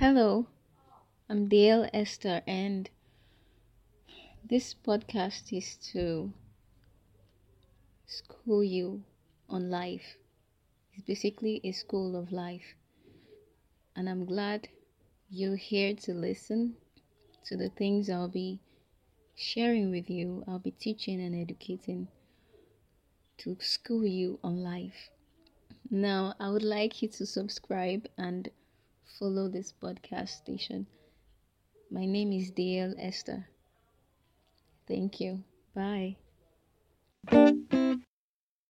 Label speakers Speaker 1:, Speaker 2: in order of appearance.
Speaker 1: Hello, I'm Dale Esther, and this podcast is to school you on life. It's basically a school of life, and I'm glad you're here to listen to the things I'll be sharing with you. I'll be teaching and educating to school you on life. Now, I would like you to subscribe and follow this podcast station. My name is Dale Esther. Thank you. Bye.